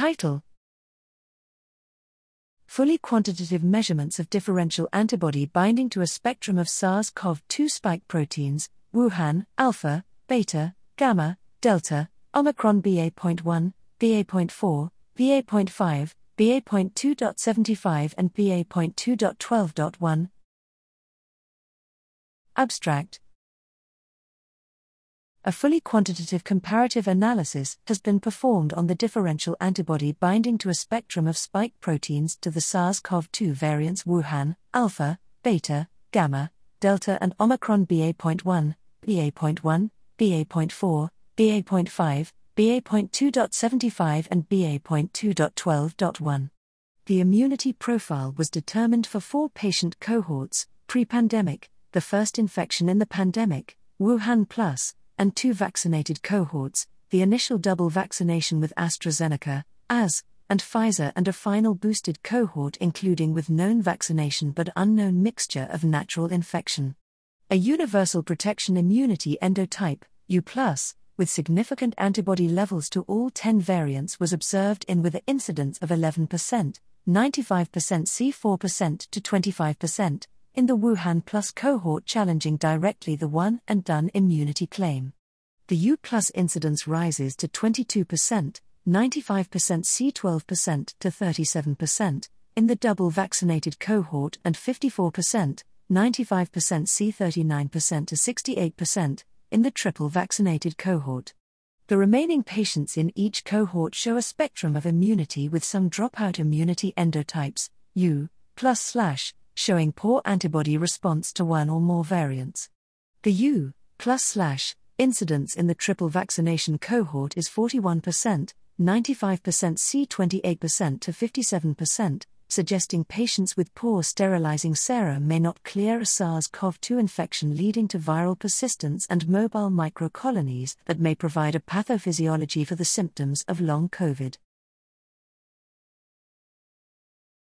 Title Fully quantitative measurements of differential antibody binding to a spectrum of SARS CoV 2 spike proteins, Wuhan, alpha, beta, gamma, delta, Omicron BA.1, BA.4, BA.5, BA.2.75, and BA.2.12.1. Abstract a fully quantitative comparative analysis has been performed on the differential antibody binding to a spectrum of spike proteins to the SARS CoV 2 variants Wuhan, alpha, beta, gamma, delta, and Omicron BA.1, BA.1, BA.4, BA.5, BA.2.75, and BA.2.12.1. The immunity profile was determined for four patient cohorts pre pandemic, the first infection in the pandemic, Wuhan Plus and two vaccinated cohorts the initial double vaccination with AstraZeneca, AZ, and Pfizer, and a final boosted cohort including with known vaccination but unknown mixture of natural infection. A universal protection immunity endotype, U, with significant antibody levels to all 10 variants was observed in with an incidence of 11%, 95% C4% to 25%, in the Wuhan Plus cohort challenging directly the one and done immunity claim. The U plus incidence rises to 22%, 95% C12% to 37%, in the double vaccinated cohort and 54%, 95% C39% to 68%, in the triple vaccinated cohort. The remaining patients in each cohort show a spectrum of immunity with some dropout immunity endotypes, U plus slash, showing poor antibody response to one or more variants. The U plus slash incidence in the triple vaccination cohort is 41%, 95% C28% to 57%, suggesting patients with poor sterilizing sera may not clear a SARS CoV 2 infection, leading to viral persistence and mobile microcolonies that may provide a pathophysiology for the symptoms of long COVID.